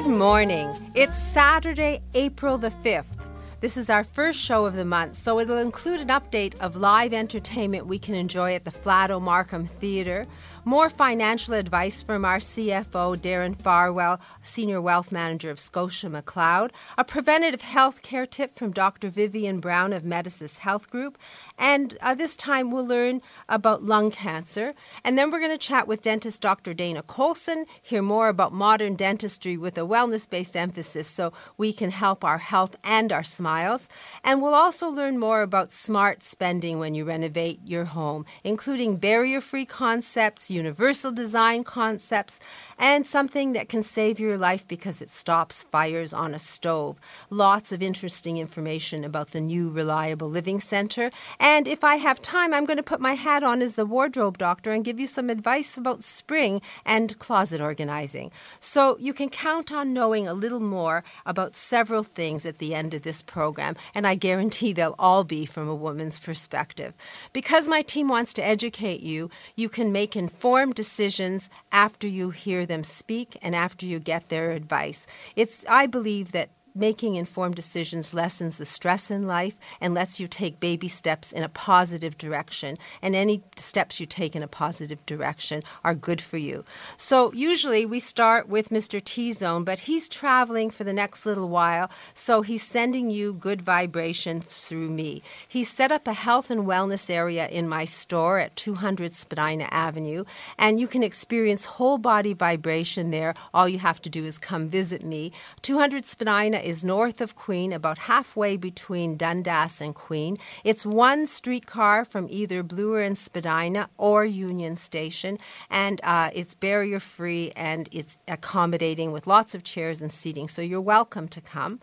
Good morning. It's Saturday, April the 5th. This is our first show of the month, so it'll include an update of live entertainment we can enjoy at the Flato Markham Theatre, more financial advice from our CFO, Darren Farwell, Senior Wealth Manager of Scotia McLeod, a preventative health care tip from Dr. Vivian Brown of Medisys Health Group, and uh, this time we'll learn about lung cancer. And then we're going to chat with dentist Dr. Dana Colson, hear more about modern dentistry with a wellness based emphasis so we can help our health and our smiles. And we'll also learn more about smart spending when you renovate your home, including barrier free concepts universal design concepts, and something that can save your life because it stops fires on a stove. Lots of interesting information about the new Reliable Living Center. And if I have time, I'm going to put my hat on as the wardrobe doctor and give you some advice about spring and closet organizing. So you can count on knowing a little more about several things at the end of this program, and I guarantee they'll all be from a woman's perspective. Because my team wants to educate you, you can make informed informed decisions after you hear them speak and after you get their advice. It's I believe that making informed decisions lessens the stress in life and lets you take baby steps in a positive direction. And any steps you take in a positive direction are good for you. So usually we start with Mr. T Zone, but he's traveling for the next little while, so he's sending you good vibration through me. He set up a health and wellness area in my store at 200 Spadina Avenue, and you can experience whole body vibration there. All you have to do is come visit me. 200 Spadina is north of Queen, about halfway between Dundas and Queen. It's one streetcar from either Bloor and Spadina or Union Station, and uh, it's barrier free and it's accommodating with lots of chairs and seating. So you're welcome to come.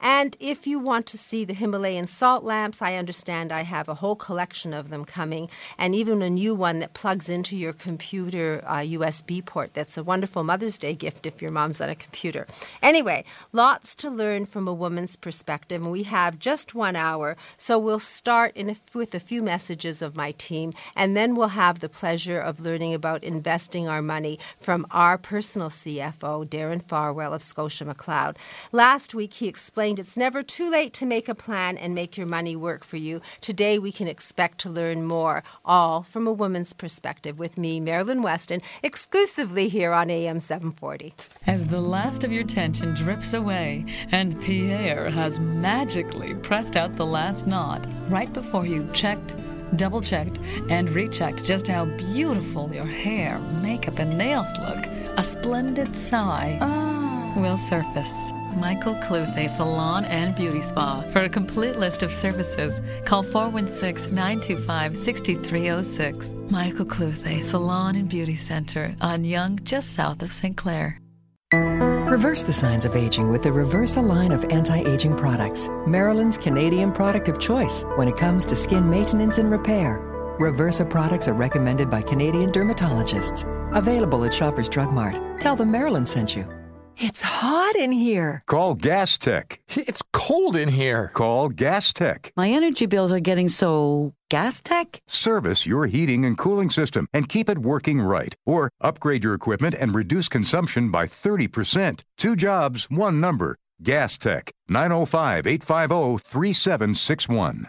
And if you want to see the Himalayan salt lamps, I understand I have a whole collection of them coming, and even a new one that plugs into your computer uh, USB port. That's a wonderful Mother's Day gift if your mom's on a computer. Anyway, lots to learn from a woman's perspective, and we have just one hour, so we'll start with a few messages of my team, and then we'll have the pleasure of learning about investing our money from our personal CFO, Darren Farwell of Scotia McLeod. Last week, he explained explained, it's never too late to make a plan and make your money work for you. Today, we can expect to learn more, all from a woman's perspective, with me, Marilyn Weston, exclusively here on AM 740. As the last of your tension drips away and Pierre has magically pressed out the last knot right before you checked double checked and rechecked just how beautiful your hair, makeup, and nails look, a splendid sigh oh. will surface. Michael Cluthe Salon and Beauty Spa. For a complete list of services, call 416 925 6306. Michael Cluthe Salon and Beauty Center on Yonge, just south of St. Clair. Reverse the signs of aging with the Reversa line of anti aging products, Marilyn's Canadian product of choice when it comes to skin maintenance and repair. Reversa products are recommended by Canadian dermatologists. Available at Shoppers Drug Mart. Tell them Maryland sent you. It's hot in here. Call Gas Tech. It's cold in here. Call Gas Tech. My energy bills are getting so Gas Tech? Service your heating and cooling system and keep it working right. Or upgrade your equipment and reduce consumption by 30%. Two jobs, one number. Gas Tech. 905 850 3761.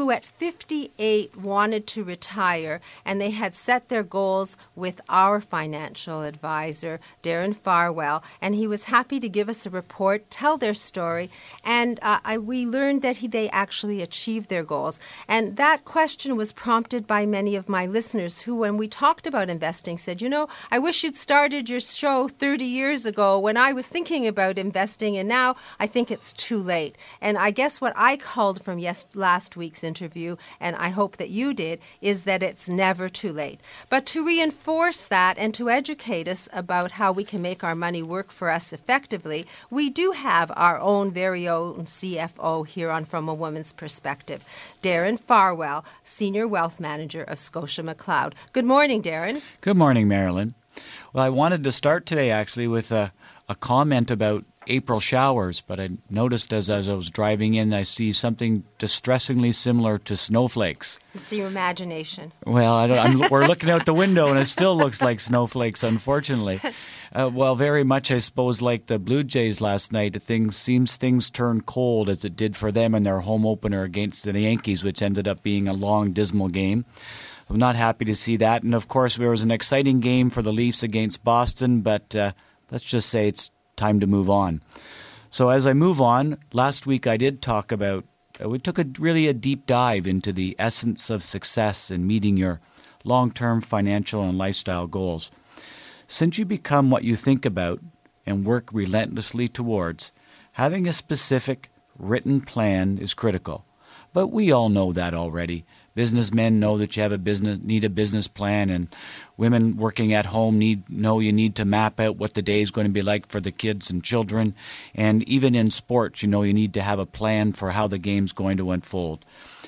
who at 58 wanted to retire, and they had set their goals with our financial advisor, Darren Farwell, and he was happy to give us a report, tell their story, and uh, I, we learned that he, they actually achieved their goals. And that question was prompted by many of my listeners who, when we talked about investing, said, You know, I wish you'd started your show 30 years ago when I was thinking about investing, and now I think it's too late. And I guess what I called from yes, last week's interview, and I hope that you did, is that it's never too late. But to reinforce that and to educate us about how we can make our money work for us effectively, we do have our own very own CFO here on From a Woman's Perspective, Darren Farwell, Senior Wealth Manager of Scotia McLeod. Good morning, Darren. Good morning, Marilyn. Well, I wanted to start today actually with a, a comment about April showers, but I noticed as, as I was driving in, I see something distressingly similar to snowflakes. It's your imagination. Well, I we're looking out the window and it still looks like snowflakes, unfortunately. Uh, well, very much, I suppose, like the Blue Jays last night. Things seems things turned cold as it did for them in their home opener against the Yankees, which ended up being a long, dismal game. I'm not happy to see that. And of course, there was an exciting game for the Leafs against Boston, but uh, let's just say it's time to move on. So as I move on, last week I did talk about uh, we took a really a deep dive into the essence of success in meeting your long-term financial and lifestyle goals. Since you become what you think about and work relentlessly towards, having a specific written plan is critical. But we all know that already businessmen know that you have a business need a business plan and women working at home need know you need to map out what the day is going to be like for the kids and children. And even in sports you know you need to have a plan for how the game's going to unfold.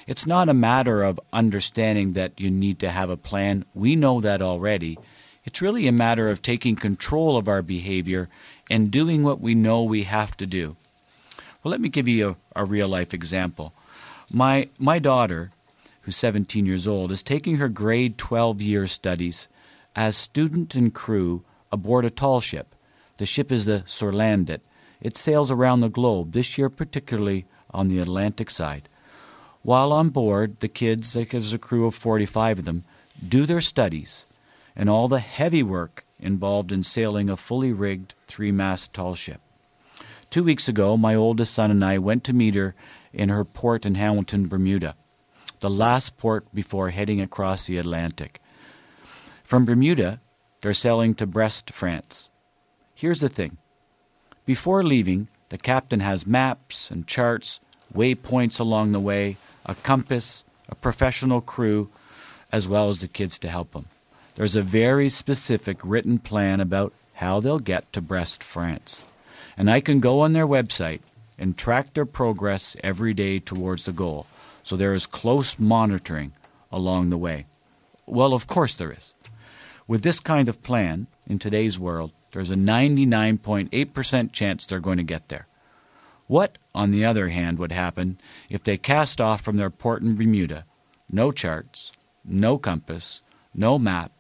It's not a matter of understanding that you need to have a plan. We know that already. It's really a matter of taking control of our behavior and doing what we know we have to do. Well let me give you a, a real life example. My my daughter who's 17 years old, is taking her grade 12 year studies as student and crew aboard a tall ship. The ship is the Sorlandet. It sails around the globe, this year particularly on the Atlantic side. While on board, the kids, there's a crew of 45 of them, do their studies and all the heavy work involved in sailing a fully rigged three mast tall ship. Two weeks ago, my oldest son and I went to meet her in her port in Hamilton, Bermuda the last port before heading across the Atlantic. From Bermuda, they're sailing to Brest, France. Here's the thing before leaving, the captain has maps and charts, waypoints along the way, a compass, a professional crew, as well as the kids to help them. There's a very specific written plan about how they'll get to Brest, France. And I can go on their website and track their progress every day towards the goal. So there is close monitoring along the way. Well, of course there is. With this kind of plan in today's world, there's a 99.8% chance they're going to get there. What, on the other hand, would happen if they cast off from their port in Bermuda? No charts, no compass, no map,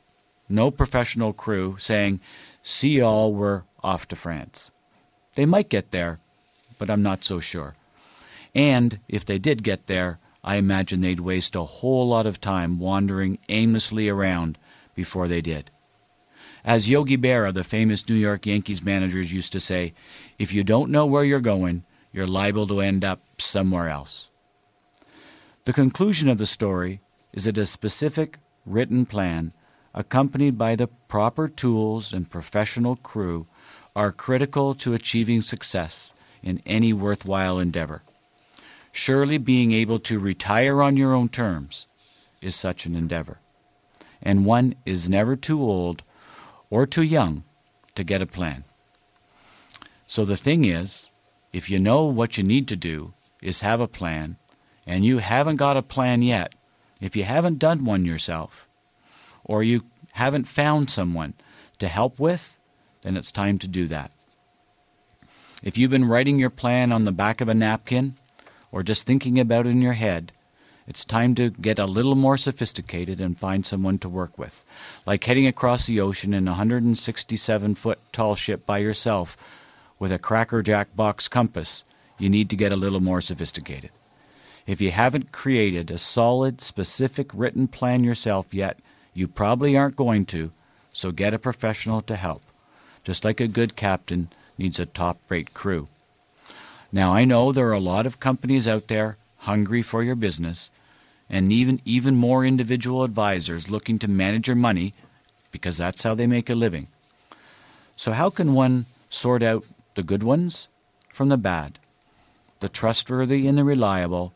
no professional crew saying, See y'all, we're off to France. They might get there, but I'm not so sure. And if they did get there, I imagine they'd waste a whole lot of time wandering aimlessly around before they did. As Yogi Berra, the famous New York Yankees manager, used to say, if you don't know where you're going, you're liable to end up somewhere else. The conclusion of the story is that a specific written plan, accompanied by the proper tools and professional crew, are critical to achieving success in any worthwhile endeavor. Surely being able to retire on your own terms is such an endeavor. And one is never too old or too young to get a plan. So the thing is, if you know what you need to do is have a plan, and you haven't got a plan yet, if you haven't done one yourself, or you haven't found someone to help with, then it's time to do that. If you've been writing your plan on the back of a napkin, or just thinking about in your head, it's time to get a little more sophisticated and find someone to work with. Like heading across the ocean in a 167 foot tall ship by yourself with a crackerjack box compass, you need to get a little more sophisticated. If you haven't created a solid, specific written plan yourself yet, you probably aren't going to, so get a professional to help. Just like a good captain needs a top rate crew. Now, I know there are a lot of companies out there hungry for your business, and even, even more individual advisors looking to manage your money because that's how they make a living. So, how can one sort out the good ones from the bad, the trustworthy and the reliable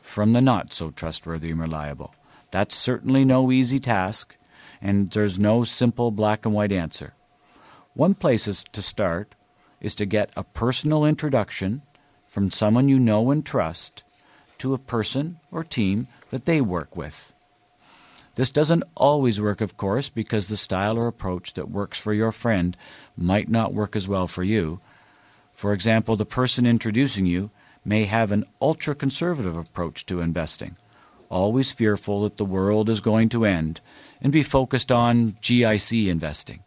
from the not so trustworthy and reliable? That's certainly no easy task, and there's no simple black and white answer. One place to start is to get a personal introduction from someone you know and trust to a person or team that they work with. This doesn't always work, of course, because the style or approach that works for your friend might not work as well for you. For example, the person introducing you may have an ultra conservative approach to investing, always fearful that the world is going to end, and be focused on GIC investing.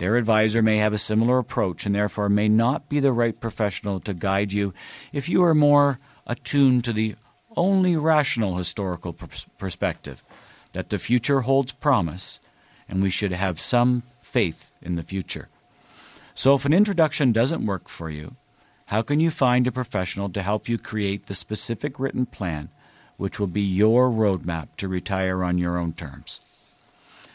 Their advisor may have a similar approach and therefore may not be the right professional to guide you if you are more attuned to the only rational historical perspective that the future holds promise, and we should have some faith in the future. So, if an introduction doesn't work for you, how can you find a professional to help you create the specific written plan which will be your roadmap to retire on your own terms?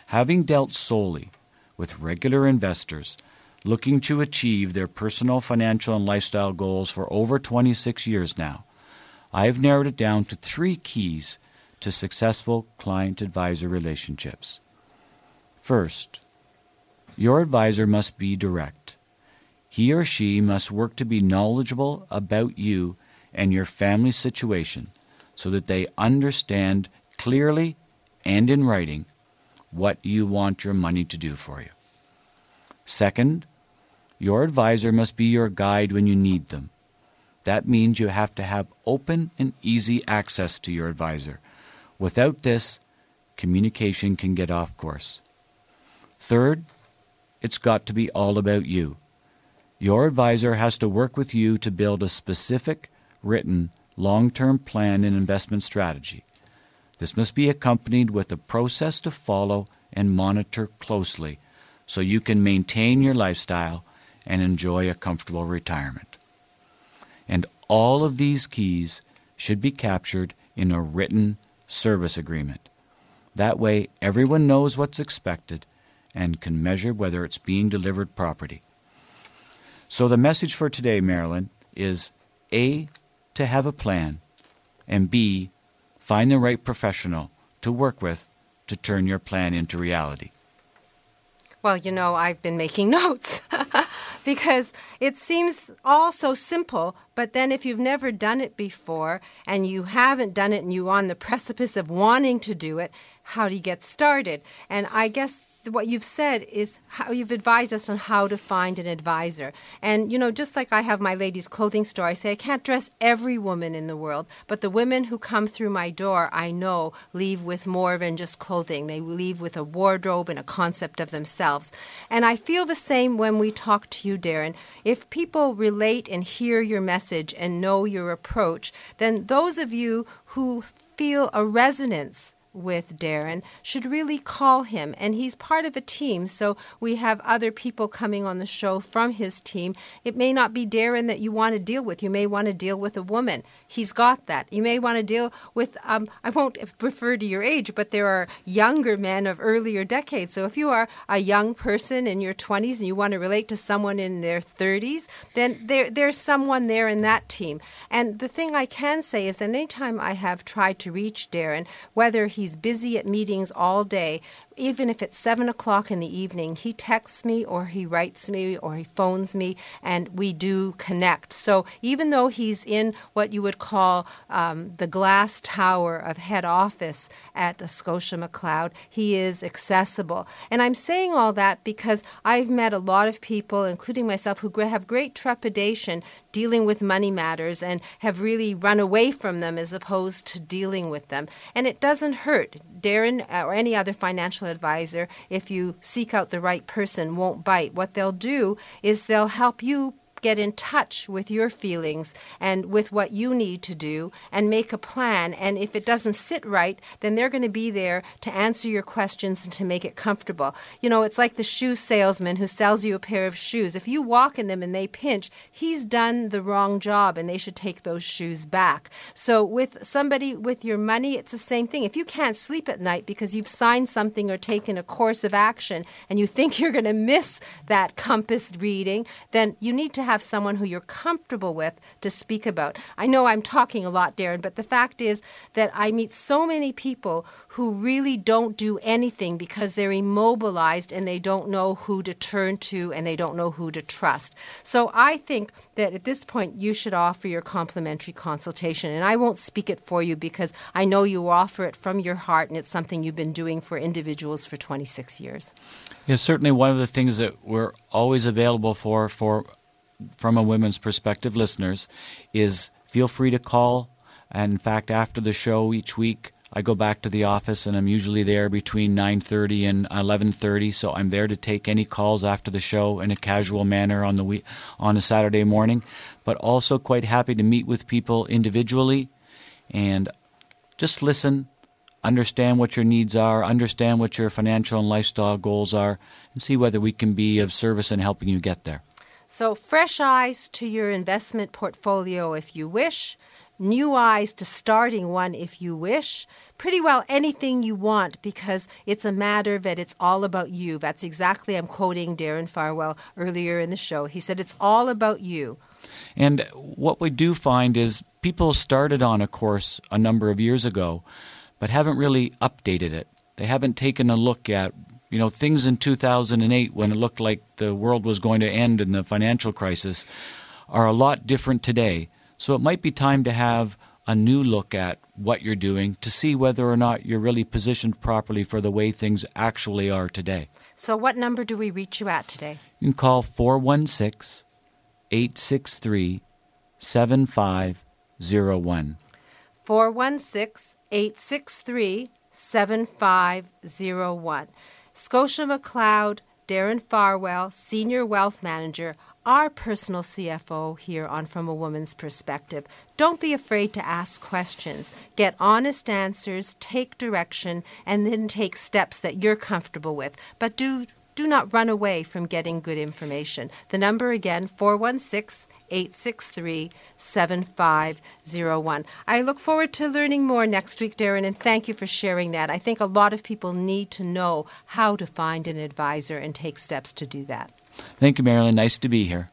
Having dealt solely with regular investors looking to achieve their personal financial and lifestyle goals for over 26 years now, I have narrowed it down to three keys to successful client advisor relationships. First, your advisor must be direct. He or she must work to be knowledgeable about you and your family situation so that they understand clearly and in writing what you want your money to do for you. Second, your advisor must be your guide when you need them. That means you have to have open and easy access to your advisor. Without this, communication can get off course. Third, it's got to be all about you. Your advisor has to work with you to build a specific, written, long term plan and investment strategy. This must be accompanied with a process to follow and monitor closely so you can maintain your lifestyle and enjoy a comfortable retirement. And all of these keys should be captured in a written service agreement. That way, everyone knows what's expected and can measure whether it's being delivered properly. So, the message for today, Marilyn, is A, to have a plan, and B, find the right professional to work with to turn your plan into reality. Well, you know, I've been making notes because it seems all so simple, but then if you've never done it before and you haven't done it and you're on the precipice of wanting to do it, how do you get started? And I guess what you've said is how you've advised us on how to find an advisor. And, you know, just like I have my ladies' clothing store, I say I can't dress every woman in the world, but the women who come through my door, I know, leave with more than just clothing. They leave with a wardrobe and a concept of themselves. And I feel the same when we talk to you, Darren. If people relate and hear your message and know your approach, then those of you who feel a resonance with Darren should really call him. And he's part of a team, so we have other people coming on the show from his team. It may not be Darren that you want to deal with. You may want to deal with a woman. He's got that. You may want to deal with, um, I won't refer to your age, but there are younger men of earlier decades. So if you are a young person in your 20s and you want to relate to someone in their 30s, then there, there's someone there in that team. And the thing I can say is that anytime I have tried to reach Darren, whether he He's busy at meetings all day. Even if it's seven o'clock in the evening, he texts me or he writes me or he phones me, and we do connect. So even though he's in what you would call um, the glass tower of head office at Scotia McLeod, he is accessible. And I'm saying all that because I've met a lot of people, including myself, who have great trepidation dealing with money matters and have really run away from them as opposed to dealing with them. And it doesn't hurt. Darren uh, or any other financial advisor, if you seek out the right person, won't bite. What they'll do is they'll help you get in touch with your feelings and with what you need to do and make a plan. And if it doesn't sit right, then they're going to be there to answer your questions and to make it comfortable. You know, it's like the shoe salesman who sells you a pair of shoes. If you walk in them and they pinch, he's done the wrong job and they should take those shoes back. So with somebody with your money, it's the same thing. If you can't sleep at night because you've signed something or taken a course of action and you think you're going to miss that compass reading, then you need to have someone who you're comfortable with to speak about. I know I'm talking a lot, Darren, but the fact is that I meet so many people who really don't do anything because they're immobilized and they don't know who to turn to and they don't know who to trust. So I think that at this point you should offer your complimentary consultation. And I won't speak it for you because I know you offer it from your heart and it's something you've been doing for individuals for 26 years. Yeah, certainly one of the things that we're always available for for from a women's perspective listeners is feel free to call. And in fact after the show each week I go back to the office and I'm usually there between 9:30 and 11:30 so I'm there to take any calls after the show in a casual manner on the week, on a Saturday morning. But also quite happy to meet with people individually and just listen understand what your needs are understand what your financial and lifestyle goals are and see whether we can be of service in helping you get there so, fresh eyes to your investment portfolio if you wish, new eyes to starting one if you wish, pretty well anything you want because it's a matter that it's all about you. That's exactly, I'm quoting Darren Farwell earlier in the show. He said, It's all about you. And what we do find is people started on a course a number of years ago, but haven't really updated it. They haven't taken a look at you know, things in 2008 when it looked like the world was going to end in the financial crisis are a lot different today. So it might be time to have a new look at what you're doing to see whether or not you're really positioned properly for the way things actually are today. So, what number do we reach you at today? You can call 416 863 7501. 416 863 7501. Scotia McLeod, Darren Farwell, Senior Wealth Manager, our personal CFO here on From a Woman's Perspective. Don't be afraid to ask questions. Get honest answers, take direction, and then take steps that you're comfortable with. But do do not run away from getting good information. The number again, 416 863 7501. I look forward to learning more next week, Darren, and thank you for sharing that. I think a lot of people need to know how to find an advisor and take steps to do that. Thank you, Marilyn. Nice to be here.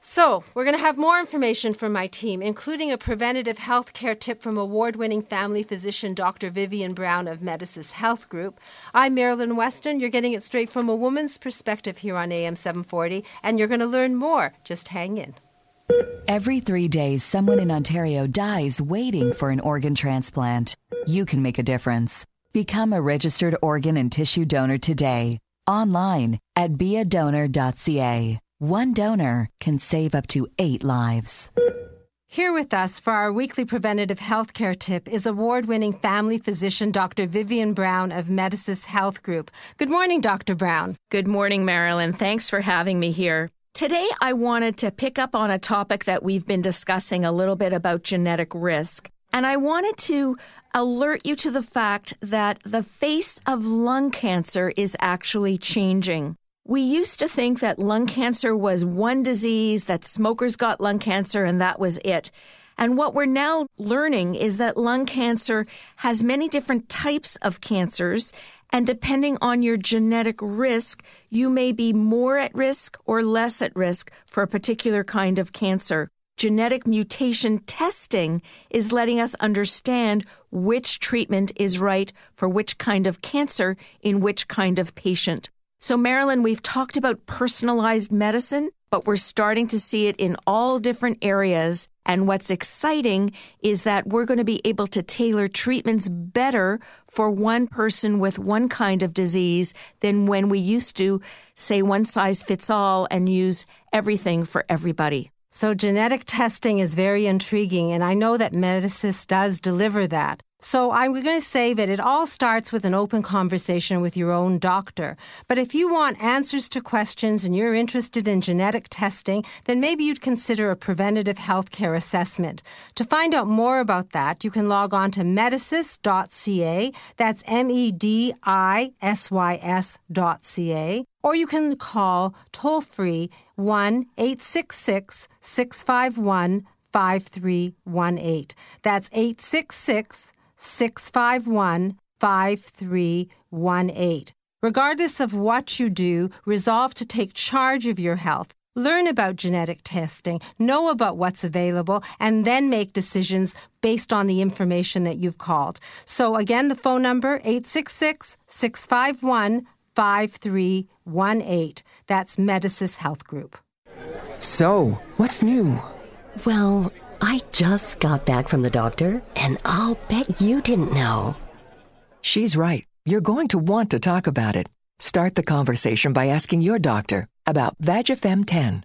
So, we're going to have more information from my team, including a preventative health care tip from award winning family physician Dr. Vivian Brown of Medisys Health Group. I'm Marilyn Weston. You're getting it straight from a woman's perspective here on AM 740, and you're going to learn more. Just hang in. Every three days, someone in Ontario dies waiting for an organ transplant. You can make a difference. Become a registered organ and tissue donor today, online at beadonor.ca. One donor can save up to eight lives. Here with us for our weekly preventative health care tip is award winning family physician Dr. Vivian Brown of Medisys Health Group. Good morning, Dr. Brown. Good morning, Marilyn. Thanks for having me here. Today, I wanted to pick up on a topic that we've been discussing a little bit about genetic risk. And I wanted to alert you to the fact that the face of lung cancer is actually changing. We used to think that lung cancer was one disease, that smokers got lung cancer, and that was it. And what we're now learning is that lung cancer has many different types of cancers. And depending on your genetic risk, you may be more at risk or less at risk for a particular kind of cancer. Genetic mutation testing is letting us understand which treatment is right for which kind of cancer in which kind of patient. So, Marilyn, we've talked about personalized medicine, but we're starting to see it in all different areas. And what's exciting is that we're going to be able to tailor treatments better for one person with one kind of disease than when we used to say one size fits all and use everything for everybody. So, genetic testing is very intriguing, and I know that Medisys does deliver that. So, I'm going to say that it all starts with an open conversation with your own doctor. But if you want answers to questions and you're interested in genetic testing, then maybe you'd consider a preventative healthcare assessment. To find out more about that, you can log on to medisys.ca. That's M E D I S Y S.ca. Or you can call toll free 1 866 651 5318. That's 866 651 5318. Regardless of what you do, resolve to take charge of your health. Learn about genetic testing, know about what's available, and then make decisions based on the information that you've called. So, again, the phone number 866 651 5318. That's Medisys Health Group. So, what's new? Well, I just got back from the doctor, and I'll bet you didn't know. She's right. You're going to want to talk about it. Start the conversation by asking your doctor about VagiFem 10.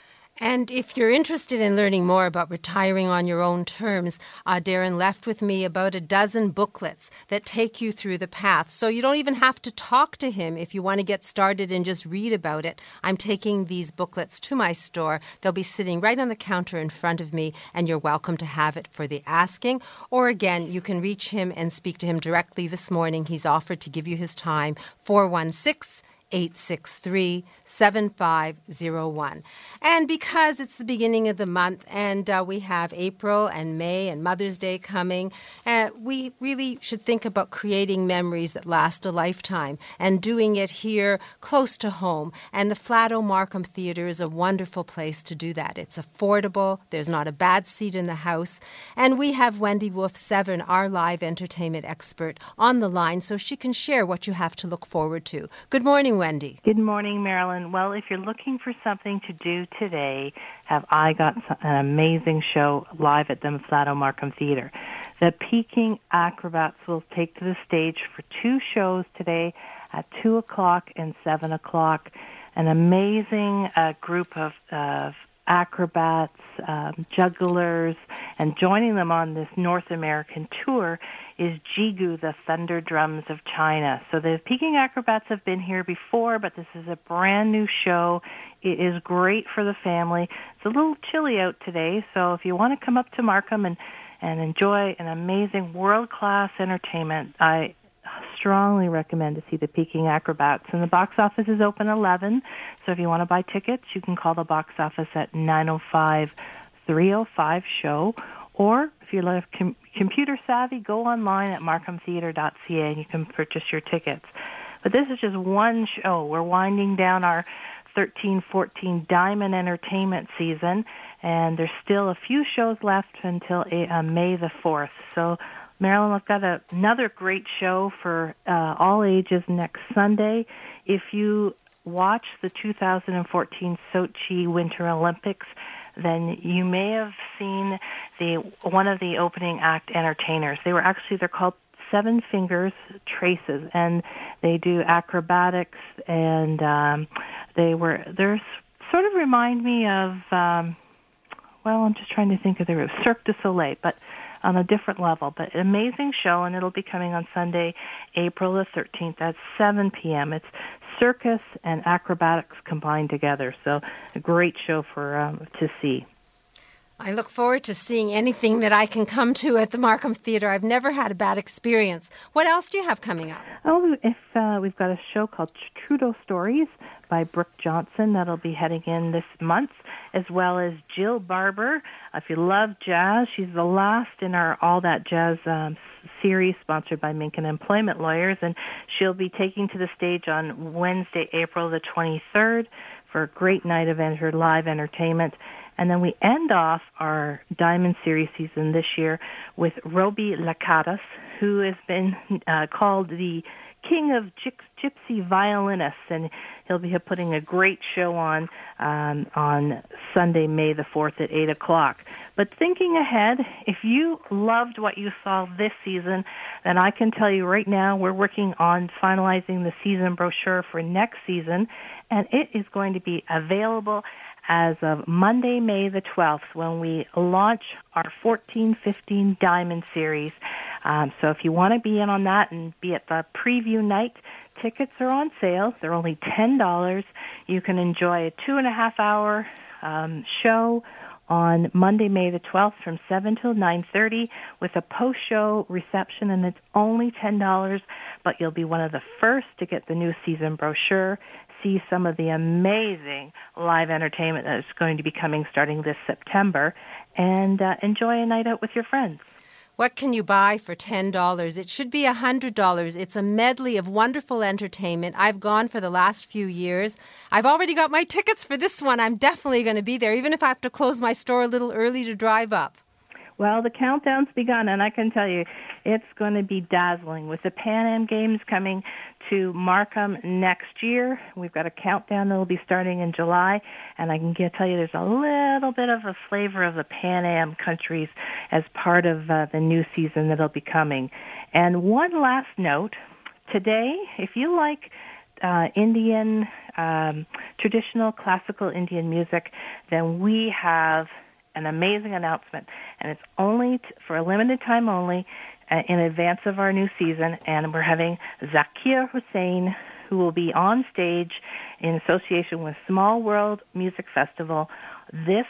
And if you're interested in learning more about retiring on your own terms, uh, Darren left with me about a dozen booklets that take you through the path. So you don't even have to talk to him if you want to get started and just read about it. I'm taking these booklets to my store. They'll be sitting right on the counter in front of me, and you're welcome to have it for the asking. Or again, you can reach him and speak to him directly this morning. He's offered to give you his time, 416 863 7501. And because it's the beginning of the month and uh, we have April and May and Mother's Day coming, uh, we really should think about creating memories that last a lifetime and doing it here close to home. And the Flato Markham Theatre is a wonderful place to do that. It's affordable, there's not a bad seat in the house, and we have Wendy Wolf Severn, our live entertainment expert, on the line so she can share what you have to look forward to. Good morning, Wendy. Good morning, Marilyn. Well, if you're looking for something to do today, have I got an amazing show live at the Flato Markham Theater. The Peking Acrobats will take to the stage for two shows today at 2 o'clock and 7 o'clock. An amazing uh, group of, of acrobats, um, jugglers, and joining them on this North American tour is Jigu, the Thunder Drums of China. So the Peking Acrobats have been here before, but this is a brand new show. It is great for the family. It's a little chilly out today, so if you want to come up to Markham and and enjoy an amazing world-class entertainment, I strongly recommend to see the Peking Acrobats. And the box office is open 11, so if you want to buy tickets, you can call the box office at 905 305 show or if you're com- computer savvy, go online at markhamtheater.ca and you can purchase your tickets. But this is just one show. We're winding down our 13 14 Diamond Entertainment season, and there's still a few shows left until uh, May the 4th. So, Marilyn, I've got a, another great show for uh, all ages next Sunday. If you watch the 2014 Sochi Winter Olympics, then you may have seen the one of the opening act entertainers. They were actually they're called Seven Fingers Traces, and they do acrobatics, and um, they were they're sort of remind me of um, well, I'm just trying to think of the Cirque du Soleil, but on a different level. But an amazing show, and it'll be coming on Sunday, April the 13th at 7 p.m. It's circus and acrobatics combined together. So a great show for um, to see. I look forward to seeing anything that I can come to at the Markham Theater. I've never had a bad experience. What else do you have coming up? Oh, if uh, we've got a show called Trudeau Stories by Brooke Johnson that'll be heading in this month, as well as Jill Barber. If you love jazz, she's the last in our All That Jazz um, series sponsored by Minken Employment Lawyers, and she'll be taking to the stage on Wednesday, April the 23rd for a great night of enter- live entertainment. And then we end off our Diamond Series season this year with Roby Lakatos, who has been uh, called the king of gypsy violinists, and he'll be putting a great show on um, on Sunday, May the 4th at 8 o'clock. But thinking ahead, if you loved what you saw this season, then I can tell you right now we're working on finalizing the season brochure for next season, and it is going to be available as of Monday, May the 12th, when we launch our 1415 Diamond Series. Um, so if you want to be in on that and be at the preview night, tickets are on sale. They're only $10. You can enjoy a two and a half hour um, show on Monday, May the 12th from 7 till 9:30 with a post-show reception and it's only $10, but you'll be one of the first to get the new season brochure, see some of the amazing live entertainment that is going to be coming starting this September and uh, enjoy a night out with your friends. What can you buy for $10? It should be $100. It's a medley of wonderful entertainment. I've gone for the last few years. I've already got my tickets for this one. I'm definitely going to be there, even if I have to close my store a little early to drive up. Well, the countdown's begun, and I can tell you, it's going to be dazzling. With the Pan Am Games coming to Markham next year, we've got a countdown that will be starting in July, and I can get, tell you there's a little bit of a flavor of the Pan Am countries as part of uh, the new season that'll be coming. And one last note. Today, if you like uh, Indian, um, traditional classical Indian music, then we have an amazing announcement, and it's only t- for a limited time only in advance of our new season. And we're having Zakir Hussain, who will be on stage in association with Small World Music Festival this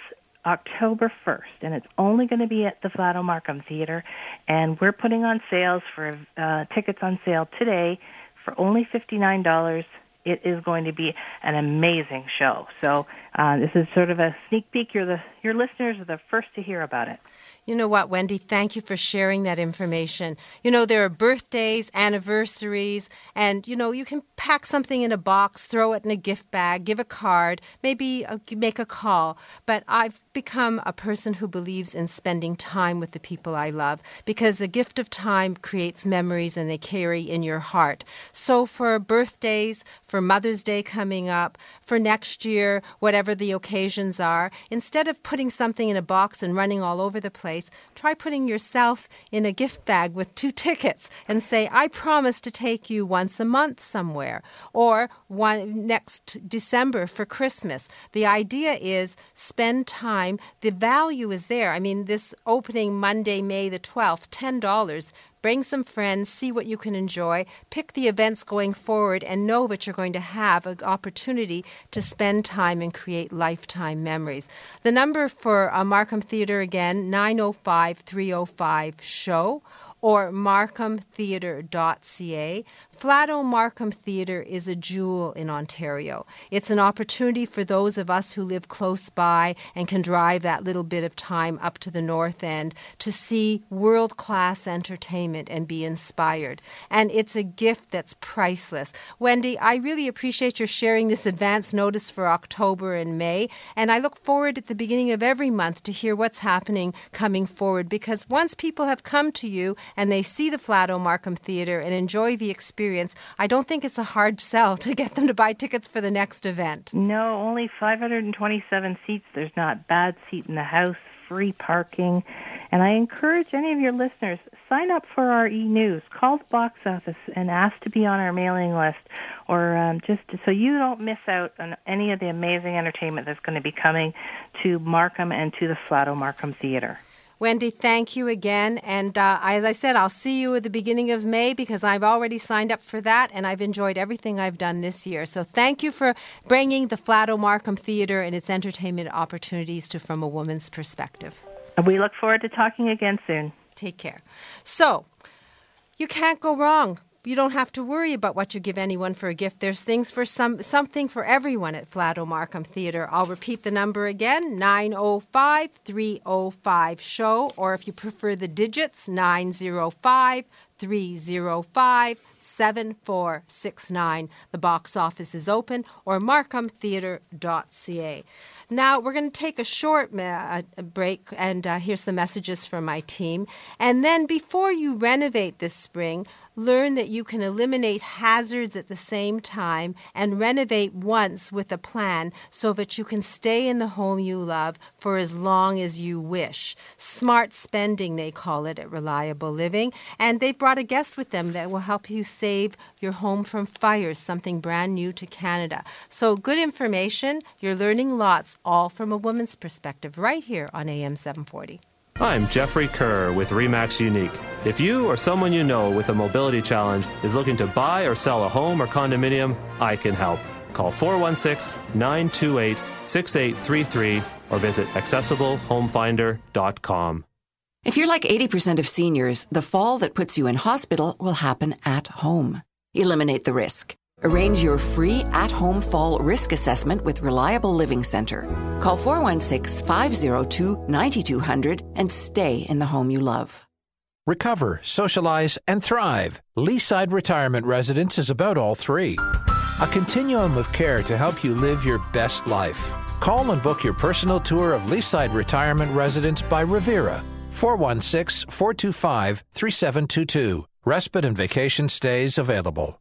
October 1st, and it's only going to be at the Flato Markham Theater. And we're putting on sales for uh, tickets on sale today for only $59 it is going to be an amazing show. So uh, this is sort of a sneak peek. You're the your listeners are the first to hear about it. You know what, Wendy? Thank you for sharing that information. You know, there are birthdays, anniversaries, and, you know, you can pack something in a box, throw it in a gift bag, give a card, maybe uh, make a call. But I've become a person who believes in spending time with the people I love because the gift of time creates memories and they carry in your heart. So for birthdays, for Mother's Day coming up, for next year, whatever the occasions are, instead of putting something in a box and running all over the place, place, try putting yourself in a gift bag with two tickets and say, I promise to take you once a month somewhere or one next December for Christmas. The idea is spend time. The value is there. I mean, this opening Monday, May the 12th, $10 Bring some friends, see what you can enjoy, pick the events going forward, and know that you're going to have an opportunity to spend time and create lifetime memories. The number for a Markham Theatre again, 905 305 SHOW or markhamtheatre.ca. Flato Markham Theatre is a jewel in Ontario. It's an opportunity for those of us who live close by and can drive that little bit of time up to the north end to see world class entertainment and be inspired. And it's a gift that's priceless. Wendy, I really appreciate your sharing this advance notice for October and May. And I look forward at the beginning of every month to hear what's happening coming forward because once people have come to you and they see the Flato Markham Theatre and enjoy the experience, I don't think it's a hard sell to get them to buy tickets for the next event. No, only 527 seats. There's not bad seat in the house, free parking. And I encourage any of your listeners, sign up for our e-news. Call the box office and ask to be on our mailing list or um, just so you don't miss out on any of the amazing entertainment that's going to be coming to Markham and to the Flato Markham Theatre. Wendy, thank you again. And uh, as I said, I'll see you at the beginning of May because I've already signed up for that and I've enjoyed everything I've done this year. So thank you for bringing the Flato Markham Theatre and its entertainment opportunities to From a Woman's Perspective. And we look forward to talking again soon. Take care. So, you can't go wrong you don't have to worry about what you give anyone for a gift. There's things for some something for everyone at Flato Markham Theatre. I'll repeat the number again 905 305 show or if you prefer the digits 905 305 7469. The box office is open or markhamtheatre.ca. Now, we're going to take a short ma- a break, and uh, here's the messages from my team. And then, before you renovate this spring, learn that you can eliminate hazards at the same time and renovate once with a plan so that you can stay in the home you love for as long as you wish. Smart spending, they call it at Reliable Living. And they've brought a guest with them that will help you save your home from fires, something brand new to Canada. So, good information. You're learning lots, all from a woman's perspective, right here on AM 740. I'm Jeffrey Kerr with REMAX Unique. If you or someone you know with a mobility challenge is looking to buy or sell a home or condominium, I can help. Call 416 928 6833 or visit accessiblehomefinder.com. If you're like 80% of seniors, the fall that puts you in hospital will happen at home. Eliminate the risk. Arrange your free at home fall risk assessment with Reliable Living Center. Call 416 502 9200 and stay in the home you love. Recover, socialize, and thrive. Leaside Retirement Residence is about all three. A continuum of care to help you live your best life. Call and book your personal tour of Leaside Retirement Residence by Revera. 416 425 3722. Respite and vacation stays available.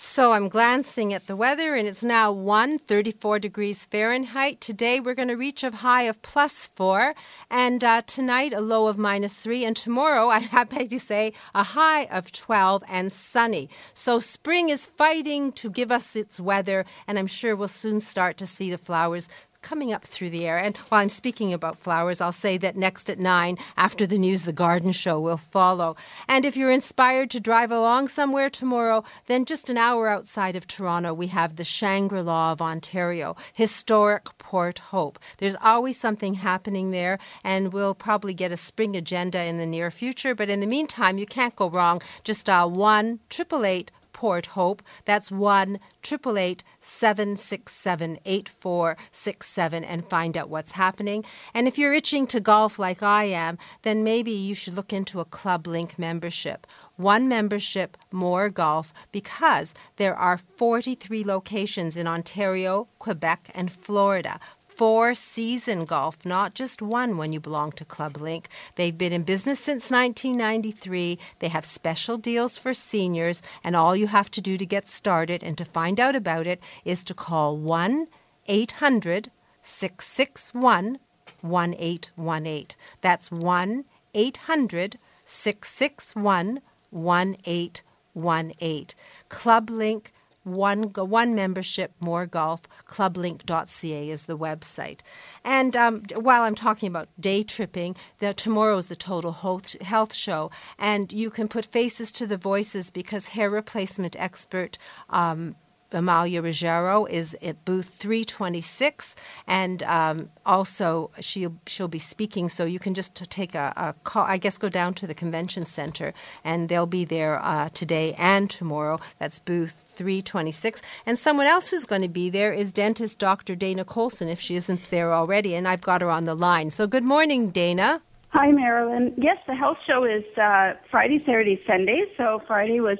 So I'm glancing at the weather, and it's now 134 degrees Fahrenheit. Today we're going to reach a high of plus four, and uh, tonight a low of minus three, and tomorrow I happy to say a high of 12 and sunny. So spring is fighting to give us its weather, and I'm sure we'll soon start to see the flowers coming up through the air. And while I'm speaking about flowers, I'll say that next at 9, after the news, the garden show will follow. And if you're inspired to drive along somewhere tomorrow, then just an hour outside of Toronto, we have the Shangri La of Ontario, historic Port Hope. There's always something happening there, and we'll probably get a spring agenda in the near future. But in the meantime, you can't go wrong. Just dial 1 888 Port Hope. That's 1 888 767 8467 and find out what's happening. And if you're itching to golf like I am, then maybe you should look into a Club Link membership. One membership, more golf, because there are 43 locations in Ontario, Quebec, and Florida four season golf, not just one when you belong to Club Link. They've been in business since 1993. They have special deals for seniors, and all you have to do to get started and to find out about it is to call 1 800 661 1818. That's 1 800 661 1818. Club Link one one membership, more golf. Clublink.ca is the website. And um, while I'm talking about day tripping, the, tomorrow is the Total Health Show, and you can put faces to the voices because hair replacement expert. Um, Amalia Ruggiero is at booth 326, and um, also she'll she'll be speaking. So you can just take a, a, call. I guess go down to the convention center, and they'll be there uh, today and tomorrow. That's booth 326. And someone else who's going to be there is dentist Dr. Dana Colson, if she isn't there already, and I've got her on the line. So good morning, Dana. Hi, Marilyn. Yes, the health show is uh, Friday, Saturday, Sunday. So Friday was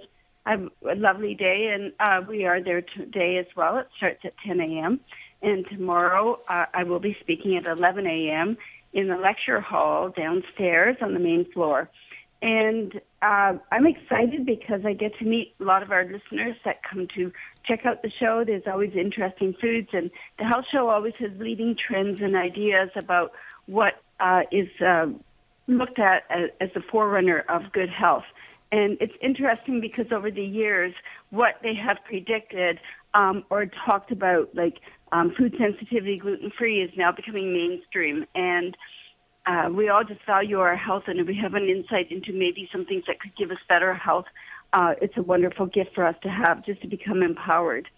a lovely day, and uh, we are there today as well. It starts at 10 a.m. And tomorrow uh, I will be speaking at 11 a.m. in the lecture hall downstairs on the main floor. And uh, I'm excited because I get to meet a lot of our listeners that come to check out the show. There's always interesting foods, and the health show always has leading trends and ideas about what uh, is uh, looked at as, as the forerunner of good health. And it's interesting because over the years, what they have predicted um, or talked about, like um, food sensitivity, gluten free, is now becoming mainstream. And uh, we all just value our health, and if we have an insight into maybe some things that could give us better health, uh, it's a wonderful gift for us to have just to become empowered.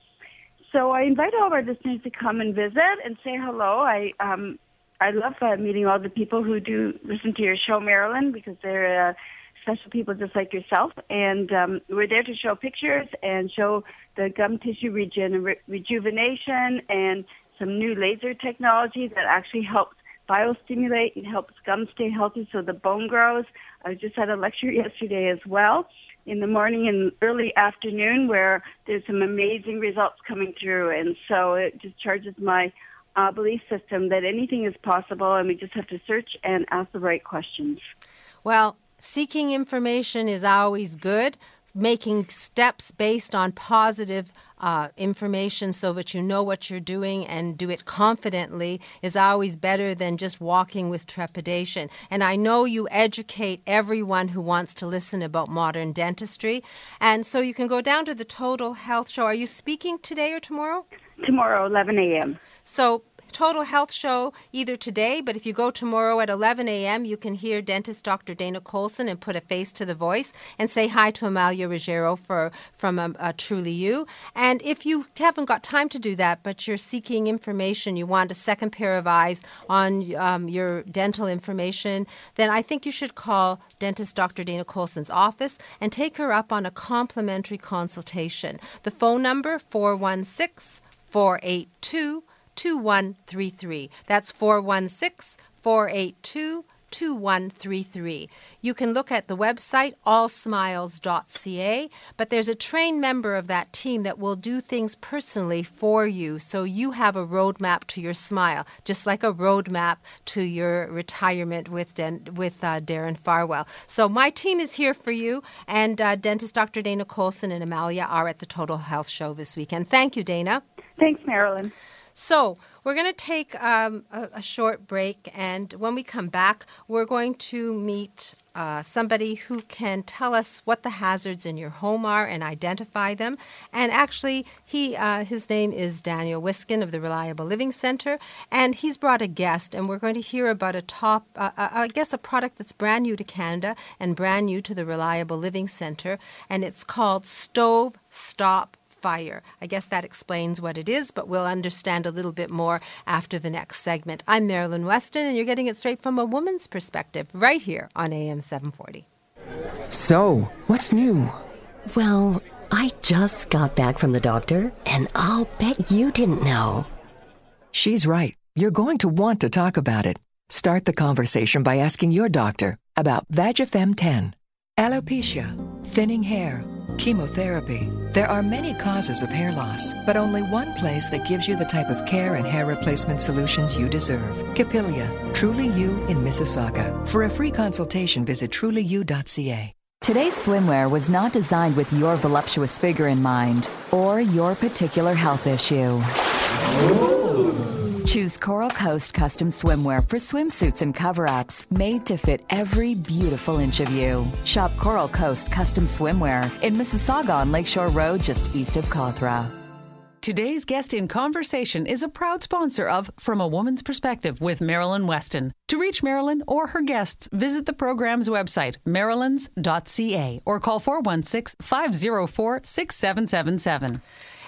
So I invite all of our listeners to come and visit and say hello. I um, I love uh, meeting all the people who do listen to your show, Marilyn, because they're uh, special people just like yourself, and um, we're there to show pictures and show the gum tissue regener- rejuvenation and some new laser technology that actually helps biostimulate and helps gum stay healthy so the bone grows. I just had a lecture yesterday as well in the morning and early afternoon where there's some amazing results coming through. And so it just charges my uh, belief system that anything is possible and we just have to search and ask the right questions. Well, seeking information is always good. Making steps based on positive uh, information so that you know what you're doing and do it confidently is always better than just walking with trepidation. And I know you educate everyone who wants to listen about modern dentistry. And so you can go down to the Total Health Show. Are you speaking today or tomorrow? Tomorrow, 11 a.m. So Total Health Show either today, but if you go tomorrow at 11 a.m., you can hear dentist Dr. Dana Colson and put a face to the voice and say hi to Amalia Ruggiero for, from um, uh, Truly You. And if you haven't got time to do that, but you're seeking information, you want a second pair of eyes on um, your dental information, then I think you should call dentist Dr. Dana Colson's office and take her up on a complimentary consultation. The phone number 416 482 2133. That's 416 482 2133. You can look at the website allsmiles.ca, but there's a trained member of that team that will do things personally for you so you have a roadmap to your smile, just like a roadmap to your retirement with, Den- with uh, Darren Farwell. So my team is here for you, and uh, dentist Dr. Dana Colson and Amalia are at the Total Health Show this weekend. Thank you, Dana. Thanks, Marilyn. So, we're going to take um, a, a, short break, and when we come back, we're going to meet uh, somebody who can tell us what the hazards in your home are and identify them. And actually, he uh, his name is Daniel Wiskin of the Reliable Living Center, and he's brought a guest, and we're going to hear about a top, uh, I guess, a product that's brand new to Canada and brand new to the Reliable Living Center, and it's called Stove Stop fire. I guess that explains what it is, but we'll understand a little bit more after the next segment. I'm Marilyn Weston, and you're getting it straight from a woman's perspective right here on AM 740. So, what's new? Well, I just got back from the doctor, and I'll bet you didn't know. She's right. You're going to want to talk about it. Start the conversation by asking your doctor about Vagifem 10. Alopecia, thinning hair, chemotherapy. There are many causes of hair loss, but only one place that gives you the type of care and hair replacement solutions you deserve. Capilia, Truly You in Mississauga. For a free consultation, visit trulyu.ca. Today's swimwear was not designed with your voluptuous figure in mind or your particular health issue. Choose Coral Coast custom swimwear for swimsuits and cover ups made to fit every beautiful inch of you. Shop Coral Coast custom swimwear in Mississauga on Lakeshore Road, just east of Cawthra. Today's guest in conversation is a proud sponsor of From a Woman's Perspective with Marilyn Weston. To reach Marilyn or her guests, visit the program's website, marilyns.ca, or call 416 504 6777.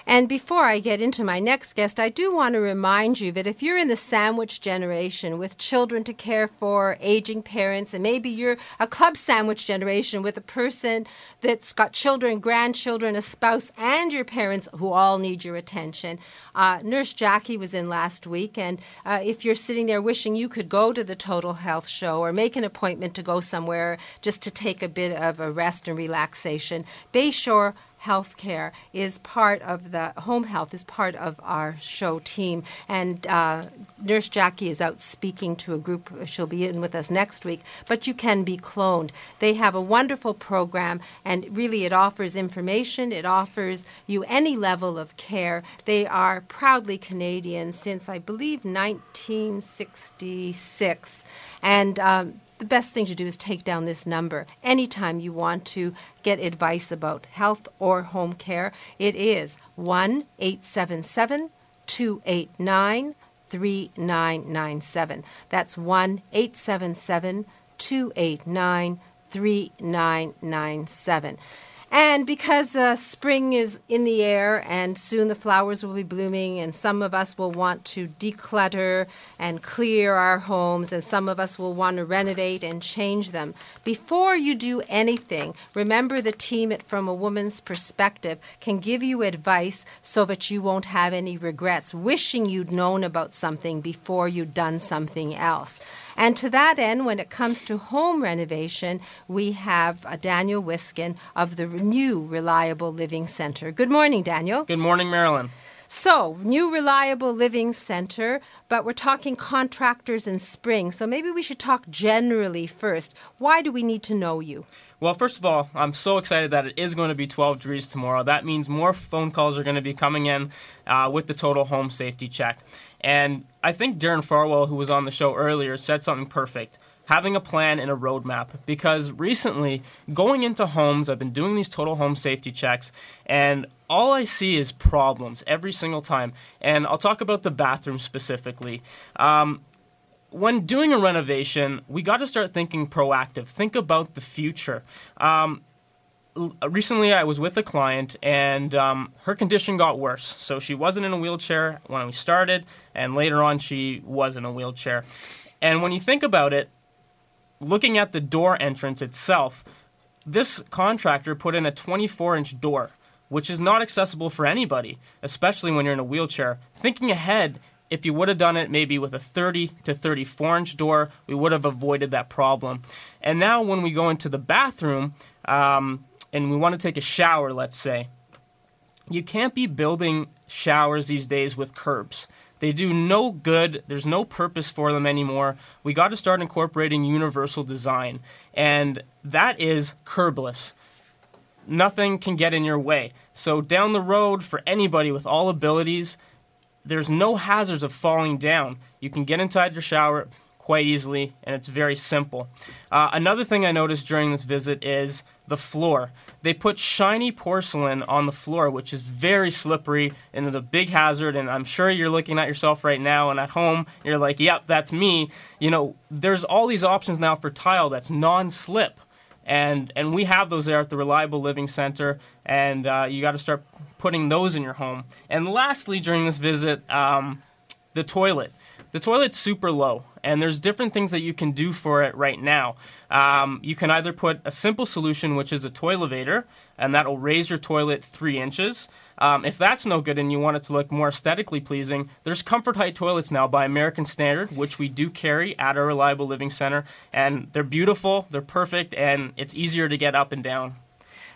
And before I get into my next guest, I do want to remind you that if you're in the sandwich generation with children to care for, aging parents, and maybe you're a club sandwich generation with a person that's got children, grandchildren, a spouse, and your parents who all need your attention. Uh, Nurse Jackie was in last week, and uh, if you're sitting there wishing you could go to the Total Health Show or make an appointment to go somewhere just to take a bit of a rest and relaxation, Bayshore healthcare is part of the home health is part of our show team. And uh, nurse jackie is out speaking to a group. She'll be in with us next week. But you can be cloned. They have a wonderful program and really it offers information. It offers you any level of care. They are proudly canadian since i believe 1966 and um, the best thing to do is take down this number anytime you want to get advice about health or home care. It is 1 877 289 3997. That's 1 877 289 3997. And because uh, spring is in the air and soon the flowers will be blooming, and some of us will want to declutter and clear our homes, and some of us will want to renovate and change them. Before you do anything, remember the team at From a Woman's Perspective can give you advice so that you won't have any regrets, wishing you'd known about something before you'd done something else. And to that end, when it comes to home renovation, we have uh, Daniel Wiskin of the new Reliable Living Center. Good morning, Daniel. Good morning, Marilyn. So, new reliable living center, but we're talking contractors in spring. So maybe we should talk generally first. Why do we need to know you? Well, first of all, I'm so excited that it is going to be 12 degrees tomorrow. That means more phone calls are going to be coming in uh, with the total home safety check. And I think Darren Farwell, who was on the show earlier, said something perfect. Having a plan and a roadmap. Because recently going into homes i've been doing these total home safety checks and all i see is problems every single time. And i'll talk about the bathroom specifically. Um, when doing a renovation we got to start thinking proactive. Think about the future. Um, recently I was with a client and um, her condition got worse. So she wasn't in a wheelchair when we started, and later on she was in a wheelchair. And when you think about it, looking at the door entrance itself, this contractor put in a 24 inch door, which is not accessible for anybody, especially when you're in a wheelchair. Thinking ahead, if you would have done it maybe with a 30 to 34 inch door, we would have avoided that problem. And now, when we go into the bathroom um, and we want to take a shower, let's say, you can't be building showers these days with curbs. They do no good. There's no purpose for them anymore. We got to start incorporating universal design, and that is curbless. Nothing can get in your way. So, down the road, for anybody with all abilities, there's no hazards of falling down. You can get inside your shower quite easily, and it's very simple. Uh, another thing I noticed during this visit is the floor. They put shiny porcelain on the floor, which is very slippery and is a big hazard. And I'm sure you're looking at yourself right now and at home, you're like, yep, that's me. You know, there's all these options now for tile that's non slip. And, and we have those there at the Reliable Living Center, and uh, you got to start putting those in your home. And lastly, during this visit, um, the toilet. The toilet's super low, and there's different things that you can do for it right now. Um, you can either put a simple solution, which is a toilevator, and that'll raise your toilet three inches. Um, if that's no good and you want it to look more aesthetically pleasing, there's Comfort Height toilets now by American Standard, which we do carry at our Reliable Living Center, and they're beautiful, they're perfect, and it's easier to get up and down.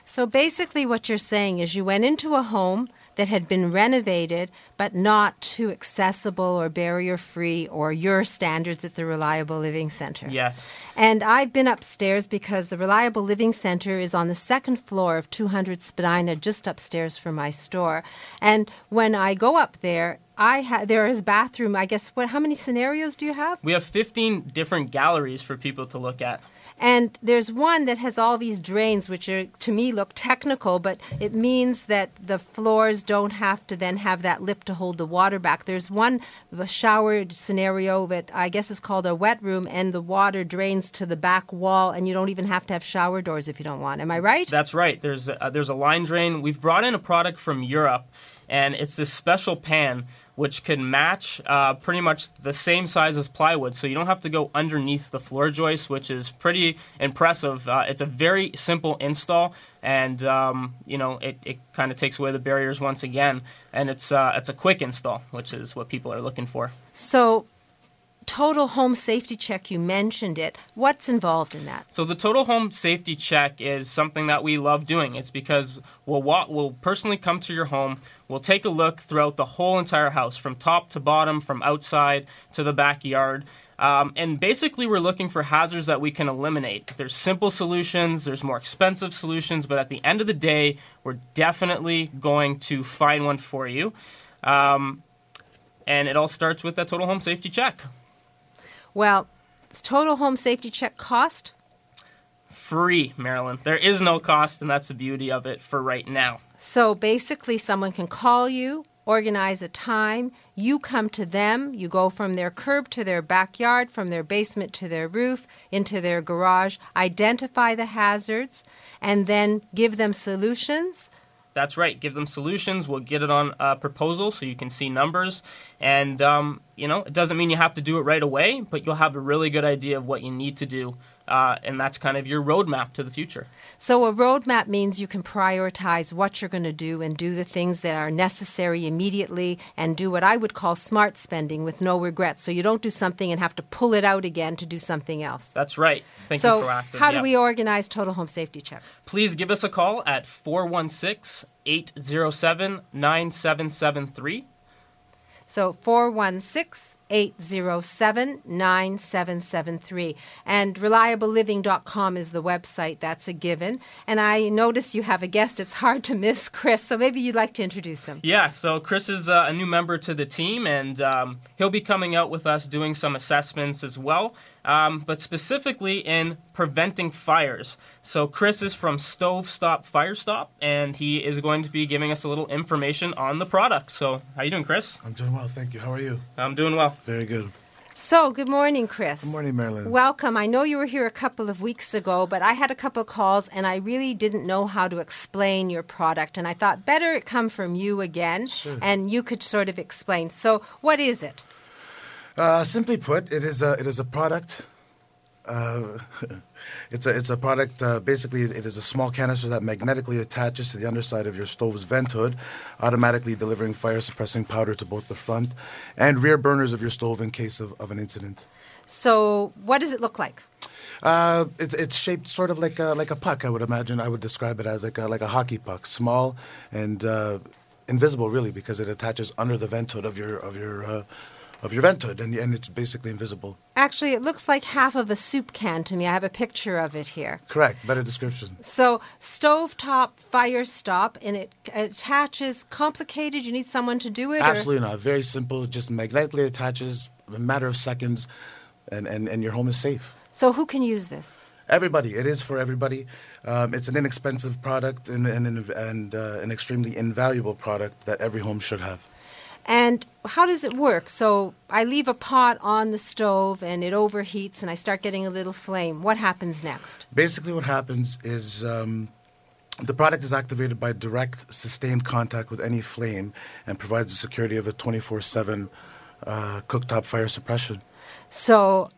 So basically, what you're saying is you went into a home that had been renovated but not too accessible or barrier free or your standards at the Reliable Living Center. Yes. And I've been upstairs because the Reliable Living Center is on the second floor of 200 Spadina, just upstairs from my store. And when I go up there, I ha- there is bathroom. I guess what? How many scenarios do you have? We have 15 different galleries for people to look at. And there's one that has all these drains, which are to me look technical, but it means that the floors don't have to then have that lip to hold the water back. There's one shower scenario that I guess is called a wet room, and the water drains to the back wall, and you don't even have to have shower doors if you don't want. Am I right? That's right. There's a, there's a line drain. We've brought in a product from Europe, and it's this special pan which can match uh, pretty much the same size as plywood. So you don't have to go underneath the floor joist, which is pretty impressive. Uh, it's a very simple install, and um, you know it, it kind of takes away the barriers once again. And it's uh, it's a quick install, which is what people are looking for. So total home safety check, you mentioned it. What's involved in that? So the total home safety check is something that we love doing. It's because we'll walk, we'll personally come to your home. We'll take a look throughout the whole entire house, from top to bottom, from outside to the backyard. Um, and basically, we're looking for hazards that we can eliminate. There's simple solutions, there's more expensive solutions, but at the end of the day, we're definitely going to find one for you. Um, and it all starts with that total home safety check. Well, total home safety check cost? Free, Marilyn. There is no cost, and that's the beauty of it for right now. So basically, someone can call you organize a time. You come to them. You go from their curb to their backyard, from their basement to their roof, into their garage, identify the hazards, and then give them solutions. That's right. Give them solutions. We'll get it on a proposal so you can see numbers. And, um, you know, it doesn't mean you have to do it right away, but you'll have a really good idea of what you need to do. Uh, and that's kind of your roadmap to the future. So, a roadmap means you can prioritize what you're going to do and do the things that are necessary immediately and do what I would call smart spending with no regrets. So, you don't do something and have to pull it out again to do something else. That's right. Thinking so, proactive. how do Yep. we organize Total Home Safety Check? Please give us a call at 416 807 9773. So 416 807 9773. And reliableliving.com is the website. That's a given. And I notice you have a guest. It's hard to miss Chris, so maybe you'd like to introduce him. Yeah, so Chris is uh, a new member to the team, and um, he'll be coming out with us doing some assessments as well, um, but specifically in preventing fires. So Chris is from Stove Stop Fire Stop, and he is going to be giving us a little information on the product. So, how you doing, Chris? I'm doing well, thank you. How are you? I'm doing well. Very good. So, good morning, Chris. Good morning, Marilyn. Welcome. I know you were here a couple of weeks ago, but I had a couple of calls and I really didn't know how to explain your product. And I thought better it come from you again Sure. and you could sort of explain. So, what is it? Uh, simply put, it is a it is a product. Uh, it's a it's a product. Uh, basically, it is a small canister that magnetically attaches to the underside of your stove's vent hood, automatically delivering fire suppressing powder to both the front and rear burners of your stove in case of, of an incident. So, what does it look like? Uh, it, it's shaped sort of like a, like a puck. I would imagine. I would describe it as like a, like a hockey puck, small and uh, invisible, really, because it attaches under the vent hood of your of your uh, of your vent hood, and, and it's basically invisible. Actually, it looks like half of a soup can to me. I have a picture of it here. Correct. Better description. So, stovetop fire stop, and it attaches complicated. You need someone to do it? or- Absolutely not. Very simple. Just magnetically attaches a matter of seconds, and, and, and your home is safe. So, who can use this? Everybody. It is for everybody. Um, it's an inexpensive product and, and, and uh, an extremely invaluable product that every home should have. And how does it work? So I leave a pot on the stove and it overheats and I start getting a little flame. What happens next? Basically, what happens is um, the product is activated by direct, sustained contact with any flame and provides the security of a 24 7 uh, cooktop fire suppression. So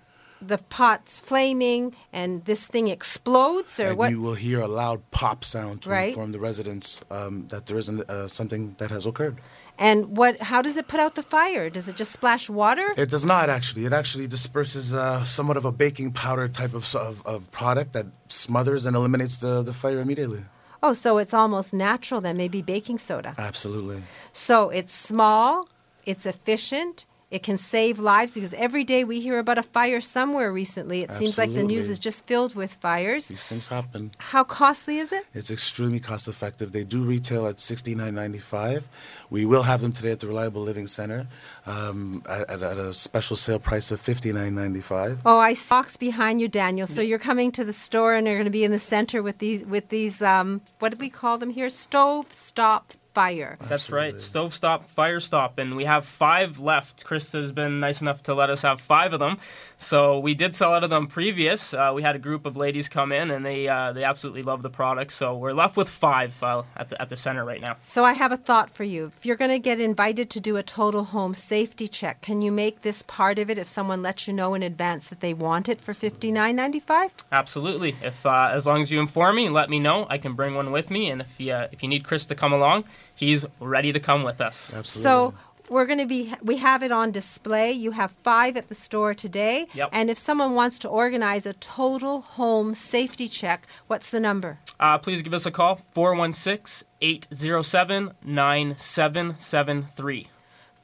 the pot's flaming and this thing explodes, or and what? you will hear a loud pop sound to Right. inform the residents um, that there is an, uh, something that has occurred. And what? How does it put out the fire? Does it just splash water? It does not actually. It actually disperses uh, somewhat of a baking powder type of, of, of product that smothers and eliminates the, the fire immediately. Oh, so it's almost natural then, maybe baking soda. Absolutely. So it's small, it's efficient, it can save lives because every day we hear about a fire somewhere recently. It seems like the news is just filled with fires. These things happen. How costly is it? It's extremely cost effective. They do retail at sixty nine ninety five. We will have them today at the Reliable Living Center um, at, at, at a special sale price of fifty nine ninety five. Oh, I socks behind you, Daniel. So you're coming to the store and you're going to be in the center with these with these um, what do we call them here? Stove stop fire. That's right. Stove stop, fire stop, and we have five left. Chris has been nice enough to let us have five of them. So we did sell out of them previous. Uh, we had a group of ladies come in, and they uh, they absolutely love the product. So we're left with five uh, at the at the center right now. So I have a thought for you. If you're going to get invited to do a total home safety check, can you make this part of it if someone lets you know in advance that they want it for $59.95? Absolutely. If uh, as long as you inform me and let me know, I can bring one with me. And if you uh, if you need Chris to come along, he's ready to come with us. Absolutely. So we're going to be we have it on display. You have 5 at the store today. Yep. And if someone wants to organize a total home safety check, what's the number? Uh, please give us a call 416 807 9773.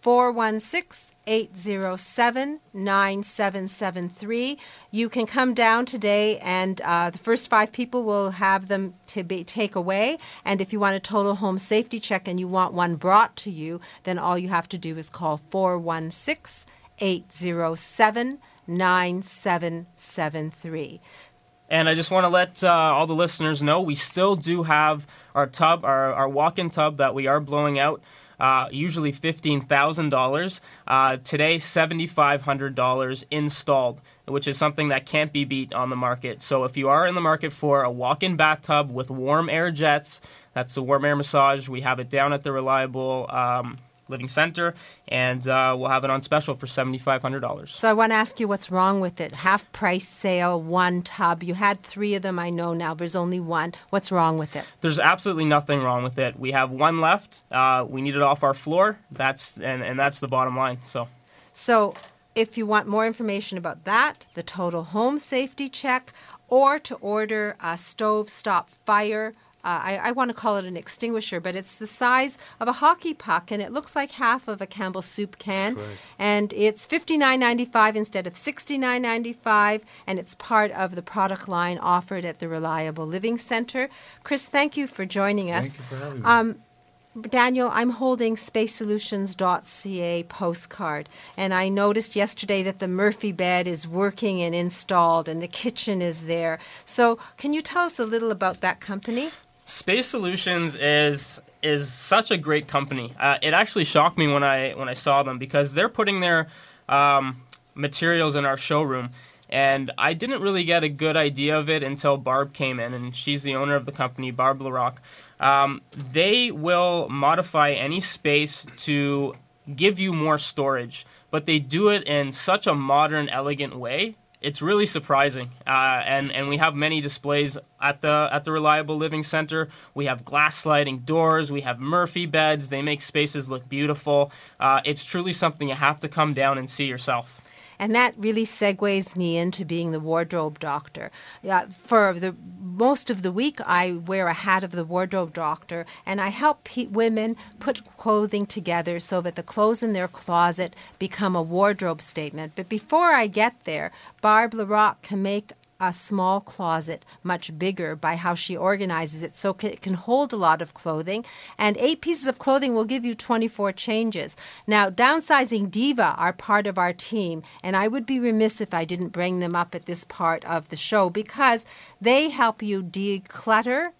416 807 9773. You can come down today, and uh, the first five people will have them to be take away. And if you want a total home safety check and you want one brought to you, then all you have to do is call 416 807 9773. And I just want to let uh, all the listeners know we still do have our tub, our, our walk in tub that we are blowing out uh, usually $15,000. Uh, today, $7,500 installed, which is something that can't be beat on the market. So if you are in the market for a walk in bathtub with warm air jets, that's the warm air massage. We have it down at the Reliable um, Living Center, and uh, we'll have it on special for $7,500. So I want to ask you what's wrong with it. Half price sale, one tub. You had three of them, I know now. There's only one. What's wrong with it? There's absolutely nothing wrong with it. We have one left. Uh, we need it off our floor. That's and, and that's the bottom line. So, so if you want more information about that, the total home safety check, or to order a stove stop fire uh, I, I want to call it an extinguisher, but it's the size of a hockey puck, and it looks like half of a Campbell soup can. And it's fifty nine ninety five instead of sixty nine ninety five, and it's part of the product line offered at the Reliable Living Center. Chris, thank you for joining us. Thank you for having me. Um, Daniel, I'm holding spacesolutions.ca postcard, and I noticed yesterday that the Murphy bed is working and installed, and the kitchen is there. So, can you tell us a little about that company? Space Solutions is is such a great company. Uh, it actually shocked me when I when I saw them because they're putting their um, materials in our showroom, and I didn't really get a good idea of it until Barb came in, and she's the owner of the company, Barb LaRock. Um, they will modify any space to give you more storage, but they do it in such a modern, elegant way it's really surprising. Uh, and and we have many displays at the at the Reliable Living Center. We have glass sliding doors. We have Murphy beds. They make spaces look beautiful. Uh, it's truly something you have to come down and see yourself. And that really segues me into being the wardrobe doctor. Uh, for the most of the week, I wear a hat of the wardrobe doctor, and I help pe- women put clothing together so that the clothes in their closet become a wardrobe statement. But before I get there, Barb LaRock can make a small closet much bigger by how she organizes it so it can hold a lot of clothing. And eight pieces of clothing will give you 24 changes. Now, Downsizing Diva are part of our team, and I would be remiss if I didn't bring them up at this part of the show because they help you declutter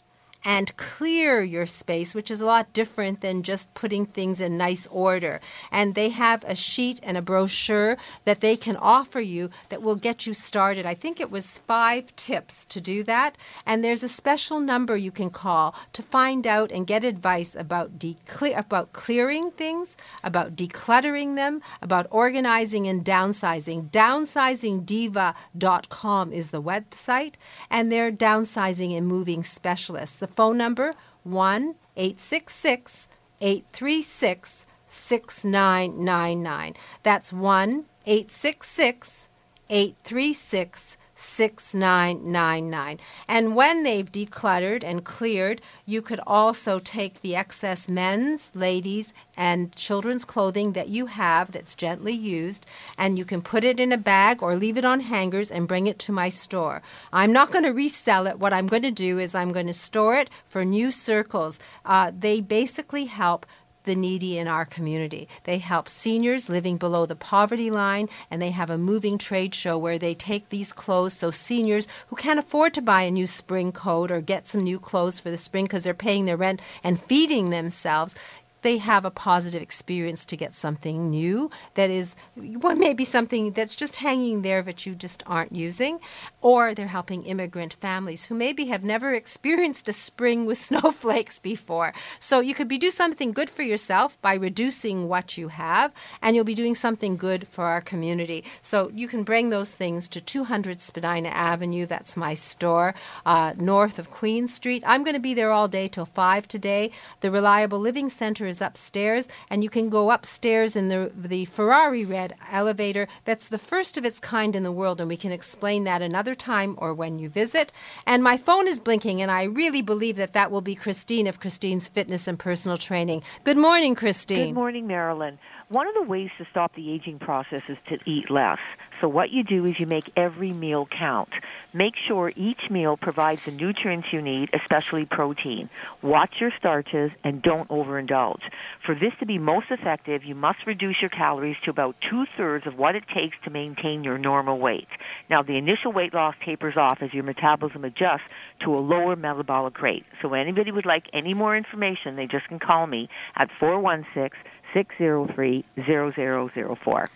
and clear your space, which is a lot different than just putting things in nice order. And they have a sheet and a brochure that they can offer you that will get you started. I think it was five tips to do that. And there's a special number you can call to find out and get advice about, decle- about clearing things, about decluttering them, about organizing and downsizing. Downsizingdiva.com is the website, and they're downsizing and moving specialists. The phone number 1 866 836 6999. That's 1 866 836 6999. And when they've decluttered and cleared, you could also take the excess men's, ladies, and children's clothing that you have that's gently used, and you can put it in a bag or leave it on hangers and bring it to my store. I'm not going to resell it. What I'm going to do is I'm going to store it for new circles. Uh, they basically help the needy in our community. They help seniors living below the poverty line, and they have a moving trade show where they take these clothes so seniors who can't afford to buy a new spring coat or get some new clothes for the spring because they're paying their rent and feeding themselves they have a positive experience to get something new that is well, maybe something that's just hanging there that you just aren't using, or they're helping immigrant families who maybe have never experienced a spring with snowflakes before. So you could be do something good for yourself by reducing what you have, and you'll be doing something good for our community. So you can bring those things to 200 Spadina Avenue. That's my store uh, north of Queen Street. I'm going to be there all day till five today. The Reliable Living Center is upstairs, and you can go upstairs in the the Ferrari red elevator. That's the first of its kind in the world, and we can explain that another time or when you visit. And my phone is blinking, and I really believe that that will be Christine of Christine's Fitness and Personal Training. Good morning, Christine. Good morning, Marilyn. One of the ways to stop the aging process is to eat less. So what you do is you make every meal count. Make sure each meal provides the nutrients you need, especially protein. Watch your starches and don't overindulge. For this to be most effective, you must reduce your calories to about two thirds of what it takes to maintain your normal weight. Now, the initial weight loss tapers off as your metabolism adjusts to a lower metabolic rate. So, anybody would like any more information, they just can call me at 416 603 0004.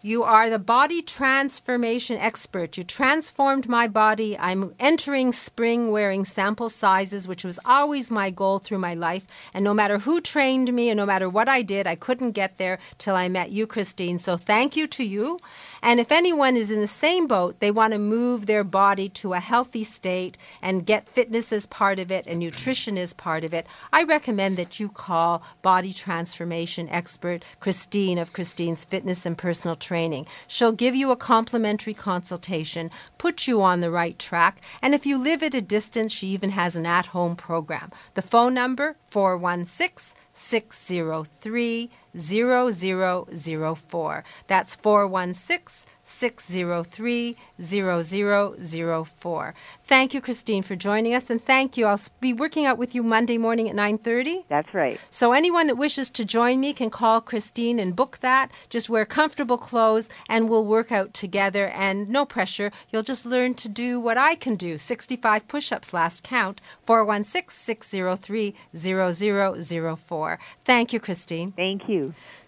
You are the body transformation expert. You transformed my body. I'm entering spring wearing sample sizes, which was always my goal through my life. And no matter who trained me and no matter what I did, I couldn't get there till I met you, Christine. So thank you to you. And if anyone is in the same boat, they want to move their body to a healthy state and get fitness as part of it and nutrition as part of it, I recommend that you call body transformation expert Christine of Christine's Fitness and Personal Training. She'll give you a complimentary consultation, put you on the right track, and if you live at a distance, she even has an at home program. The phone number 416 603 0004. That's 416 603 0004. Thank you, Christine, for joining us, and thank you. I'll be working out with you Monday morning at 9.30. That's right. So anyone that wishes to join me can call Christine and book that. Just wear comfortable clothes, and we'll work out together, and no pressure. You'll just learn to do what I can do, 65 push-ups last count, 416-603-0004. Thank you, Christine. Thank you.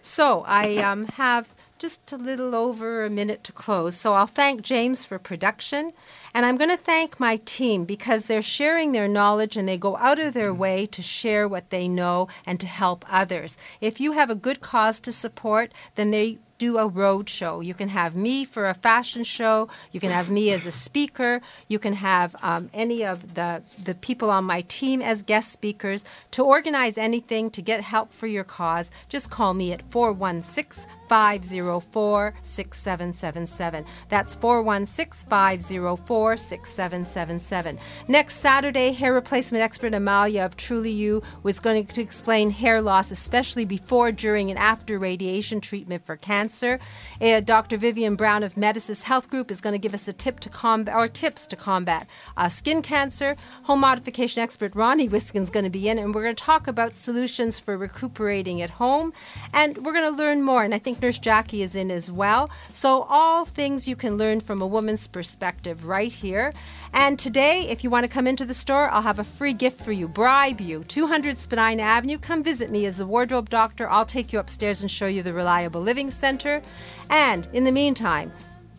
So I um, have just a little over a minute to close. So I'll thank James for production. And I'm going to thank my team because they're sharing their knowledge and they go out of their way to share what they know and to help others. If you have a good cause to support, then they do a road show. You can have me for a fashion show. You can have me as a speaker. You can have um, any of the, the people on my team as guest speakers. To organize anything, to get help for your cause, just call me at 416 504 6777. That's 416 504 6777. Next Saturday, hair replacement expert Amalia of Truly You was going to explain hair loss, especially before, during, and after radiation treatment for cancer. Uh, Dr. Vivian Brown of Medisys Health Group is going to give us a tip to combat or tips to combat uh, skin cancer. Home modification expert Ronnie Wiskin is going to be in, and we're going to talk about solutions for recuperating at home. And we're going to learn more. And I think Nurse Jackie is in as well. So, all things you can learn from a woman's perspective right here. And today, if you want to come into the store, I'll have a free gift for you. Bribe you. 200 Spadina Avenue. Come visit me as the wardrobe doctor. I'll take you upstairs and show you the Reliable Living Center. And in the meantime,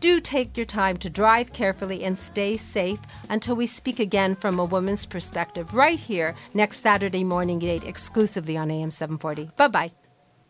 do take your time to drive carefully and stay safe until we speak again from a woman's perspective right here next Saturday morning at 8 exclusively on AM 740. Bye bye.